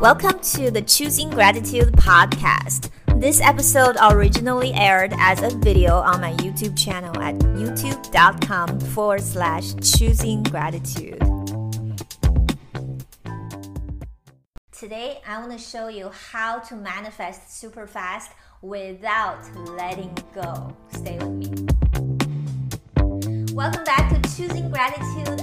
Welcome to the Choosing Gratitude podcast. This episode originally aired as a video on my YouTube channel at youtube.com forward slash choosing gratitude. Today, I want to show you how to manifest super fast without letting go. Stay with me. Welcome back to Choosing Gratitude.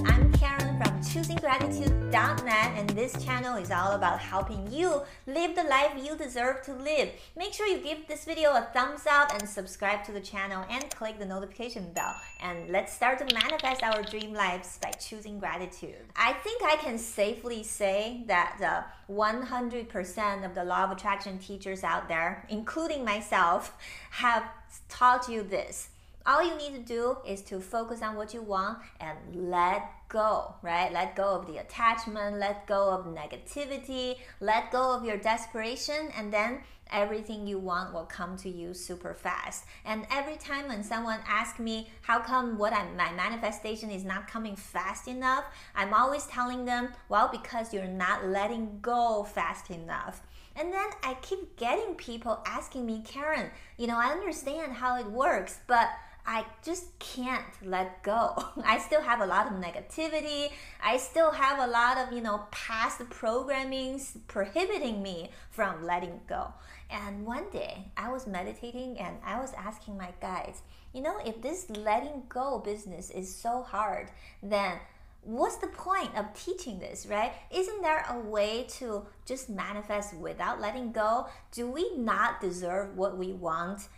Choosinggratitude.net, and this channel is all about helping you live the life you deserve to live. Make sure you give this video a thumbs up and subscribe to the channel and click the notification bell. And let's start to manifest our dream lives by choosing gratitude. I think I can safely say that uh, 100% of the law of attraction teachers out there, including myself, have taught you this all you need to do is to focus on what you want and let go, right? Let go of the attachment, let go of negativity, let go of your desperation, and then everything you want will come to you super fast. And every time when someone asks me, how come what I, my manifestation is not coming fast enough, I'm always telling them, well, because you're not letting go fast enough. And then I keep getting people asking me, Karin, you know, I understand how it works, but I just can't let go. I still have a lot of negativity. I still have a lot of, you know, past programmings prohibiting me from letting go. And one day I was meditating and I was asking my guides, you know, if this letting go business is so hard, then what's the point of teaching this, right? Isn't there a way to just manifest without letting go? Do we not deserve what we want?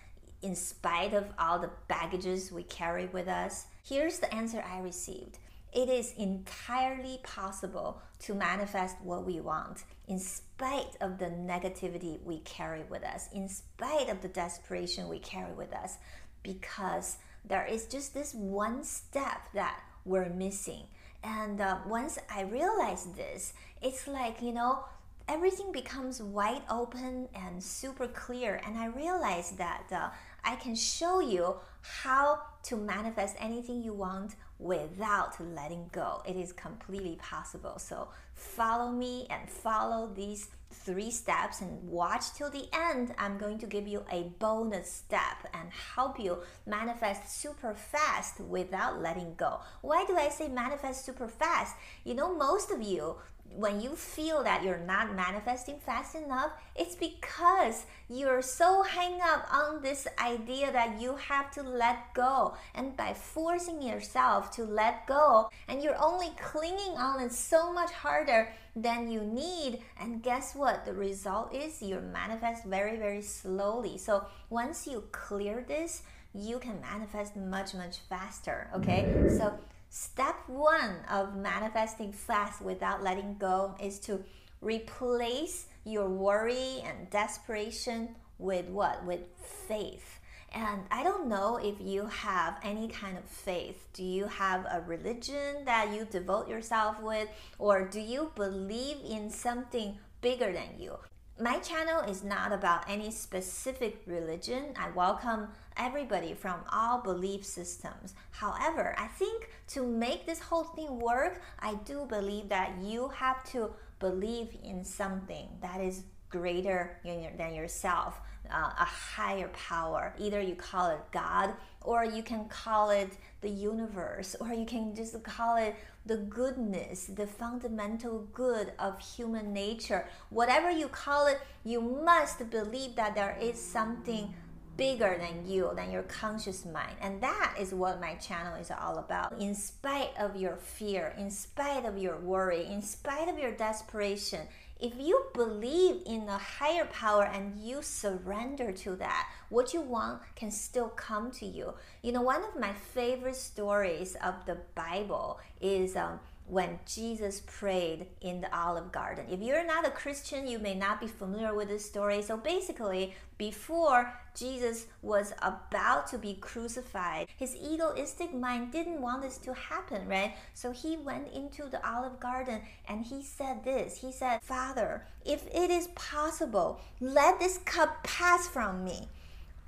In spite of all the baggages we carry with us? Here's the answer I received. It is entirely possible to manifest what we want in spite of the negativity we carry with us, in spite of the desperation we carry with us, because there is just this one step that we're missing. And uh, once I realized this, it's like, you know, everything becomes wide open and super clear. And I realized that uh, I can show you how to manifest anything you want without letting go. It is completely possible. So follow me and follow these three steps and watch till the end. I'm going to give you a bonus step and help you manifest super fast without letting go. Why do I say manifest super fast? You know, most of you when you feel that you're not manifesting fast enough, it's because you're so hung up on this idea that you have to let go. And by forcing yourself to let go, and you're only clinging on it so much harder than you need. And guess what? The result is you manifest very, very slowly. So once you clear this, you can manifest much, much faster. Okay? Mm-hmm. So Step one of manifesting fast without letting go is to replace your worry and desperation with what? With faith. And I don't know if you have any kind of faith. Do you have a religion that you devote yourself with? Or do you believe in something bigger than you? My channel is not about any specific religion. I welcome everybody from all belief systems. However, I think to make this whole thing work, I do believe that you have to believe in something that is greater than yourself, uh, a higher power. Either you call it God, or you can call it the universe, or you can just call it the goodness, the fundamental good of human nature. Whatever you call it, you must believe that there is something bigger than you, than your conscious mind. And that is what my channel is all about. In spite of your fear, in spite of your worry, in spite of your desperation, if you believe in a higher power and you surrender to that, what you want can still come to you. You know, one of my favorite stories of the Bible is um, when Jesus prayed in the Olive Garden. If you're not a Christian, you may not be familiar with this story. So basically, before Jesus was about to be crucified, his egoistic mind didn't want this to happen, right? So he went into the Olive Garden and he said this He said, Father, if it is possible, let this cup pass from me.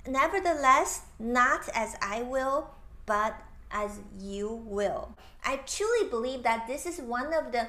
Nevertheless, not as I will, but as you will. I truly believe that this is one of the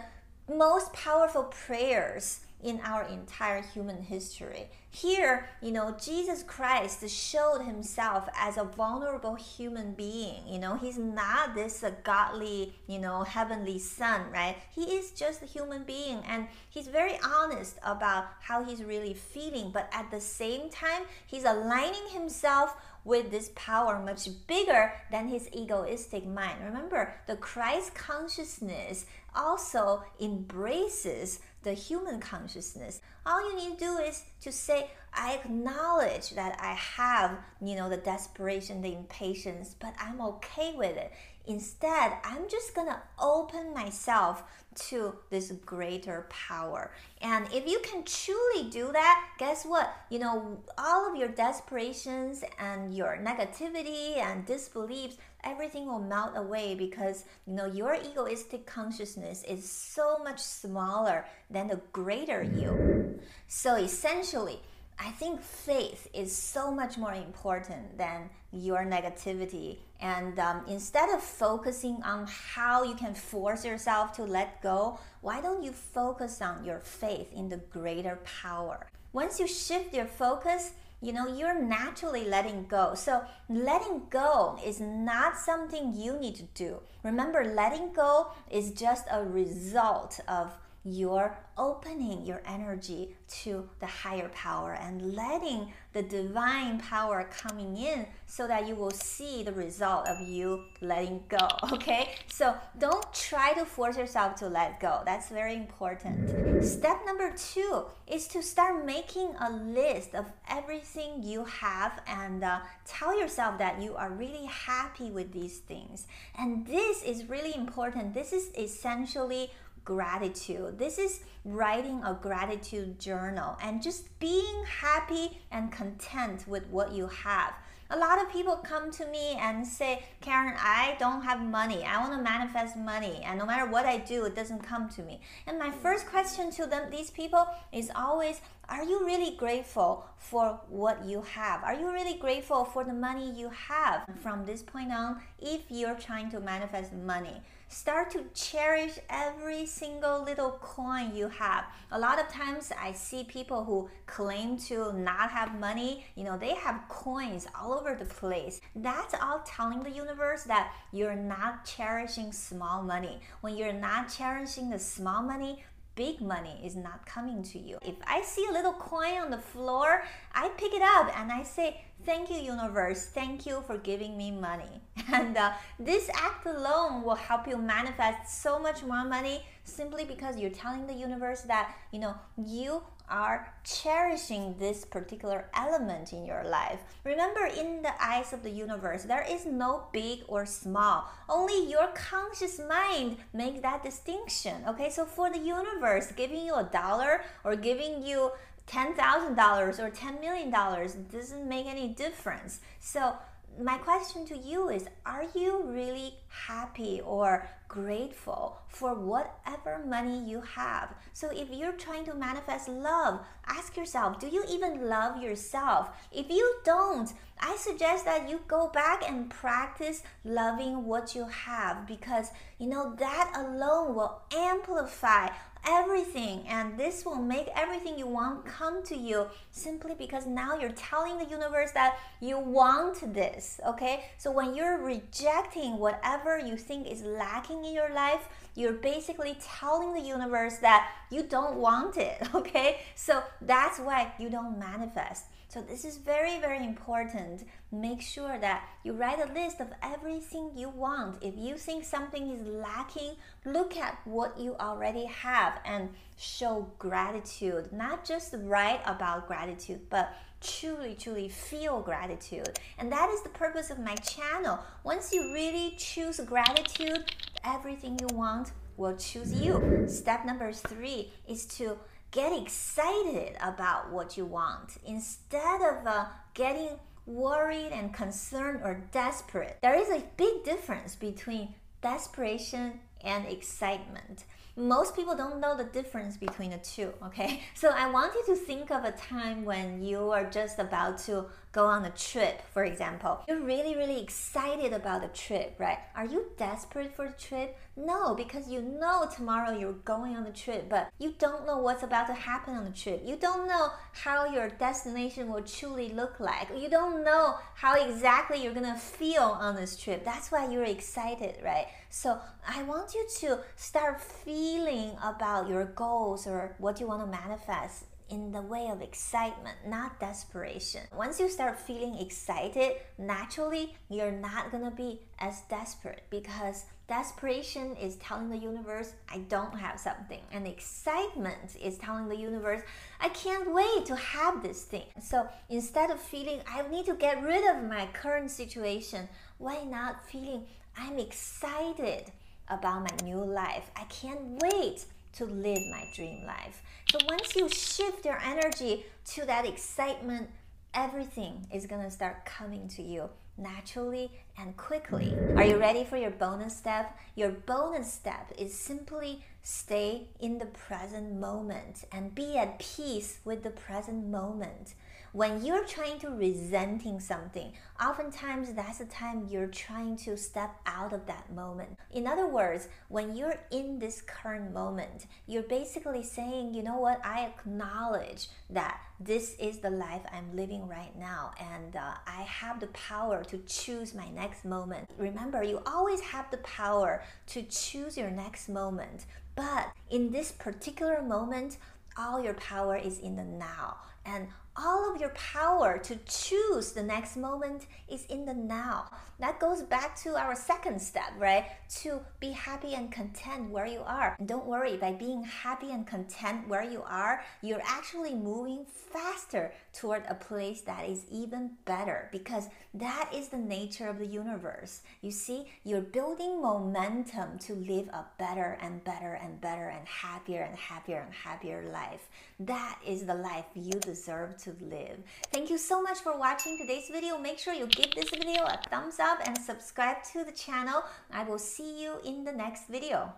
most powerful prayers in our entire human history. Here, you know, Jesus Christ showed himself as a vulnerable human being. You know, he's not this uh, godly, you know, heavenly son, right? He is just a human being and he's very honest about how he's really feeling, but at the same time, he's aligning himself with this power much bigger than his egoistic mind. Remember, the Christ consciousness also embraces the human consciousness. All you need to do is to say, I acknowledge that I have, you know, the desperation, the impatience, but I'm okay with it. Instead, I'm just gonna open myself to this greater power. And if you can truly do that, guess what? You know, all of your desperations and your negativity and disbeliefs, everything will melt away because you know your egoistic consciousness is so much smaller than the greater you. So essentially, I think faith is so much more important than your negativity. And um, instead of focusing on how you can force yourself to let go, why don't you focus on your faith in the greater power? Once you shift your focus, you know, you're naturally letting go. So, letting go is not something you need to do. Remember, letting go is just a result of your opening your energy to the higher power and letting the divine power coming in so that you will see the result of you letting go. Okay, so don't try to force yourself to let go, that's very important. Step number two is to start making a list of everything you have and uh, tell yourself that you are really happy with these things. And this is really important, this is essentially gratitude. This is writing a gratitude journal and just being happy and content with what you have. A lot of people come to me and say, Karin, I don't have money. I want to manifest money. And no matter what I do, it doesn't come to me. And my first question to them, these people, is always, Are you really grateful for what you have? Are you really grateful for the money you have? From this point on, if you're trying to manifest money, start to cherish every single little coin you have. A lot of times I see people who claim to not have money, you know, they have coins all over the place. That's all telling the universe that you're not cherishing small money. When you're not cherishing the small money, big money is not coming to you. If I see a little coin on the floor, I pick it up and I say, Thank you, universe. Thank you for giving me money. And uh, this act alone will help you manifest so much more money simply because you're telling the universe that, you know, you are cherishing this particular element in your life. Remember, in the eyes of the universe, there is no big or small. Only your conscious mind makes that distinction. Okay, so for the universe, giving you a dollar or giving you $10,000 or $10 million doesn't make any difference. So, my question to you is Are you really happy or grateful for whatever money you have? So, if you're trying to manifest love, ask yourself Do you even love yourself? If you don't, I suggest that you go back and practice loving what you have because you know that alone will amplify everything and this will make everything you want come to you simply because now you're telling the universe that you want this okay? So when you're rejecting whatever you think is lacking in your life you're basically telling the universe that you don't want it okay? So that's why you don't manifest so this is very, very important. Make sure that you write a list of everything you want. If you think something is lacking, look at what you already have and show gratitude. Not just write about gratitude, but truly, truly feel gratitude. And that is the purpose of my channel. Once you really choose gratitude, everything you want will choose you. Step number three is to get excited about what you want instead of uh, getting worried and concerned or desperate. There is a big difference between desperation and excitement. most people don't know the difference between the two, okay? So I want you to think of a time when you are just about to go on a trip, for example. You're really, really excited about the trip, right? Are you desperate for the trip? No, because you know tomorrow you're going on the trip, but you don't know what's about to happen on the trip. You don't know how your destination will truly look like. You don't know how exactly you're gonna feel on this trip. That's why you're excited, right? So I want you to start feeling about your goals or what you want to manifest in the way of excitement, not desperation. Once you start feeling excited, naturally, you're not gonna be as desperate because desperation is telling the universe, I don't have something. And excitement is telling the universe, I can't wait to have this thing. So instead of feeling, I need to get rid of my current situation, why not feeling, I'm excited about my new life? I can't wait to live my dream life. So once you shift your energy to that excitement, everything is gonna start coming to you naturally and quickly. Are you ready for your bonus step? Your bonus step is simply stay in the present moment and be at peace with the present moment when you're trying to resenting something, oftentimes that's the time you're trying to step out of that moment. In other words, when you're in this current moment, you're basically saying, you know what, I acknowledge that this is the life I'm living right now, and uh, I have the power to choose my next moment. Remember, you always have the power to choose your next moment, but in this particular moment, all your power is in the now. And all of your power to choose the next moment is in the now. That goes back to our second step, right? To be happy and content where you are. And don't worry, by being happy and content where you are, you're actually moving faster toward a place that is even better because that is the nature of the universe. You see, you're building momentum to live a better and better and better and happier and happier and happier life. That is the life you deserve to live. Thank you so much for watching today's video. Make sure you give this video a thumbs up and subscribe to the channel. I will see you in the next video.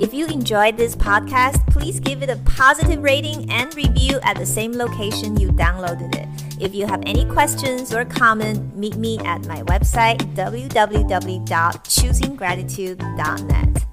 If you enjoyed this podcast, please give it a positive rating and review at the same location you downloaded it. If you have any questions or comment, meet me at my website www.choosinggratitude.net.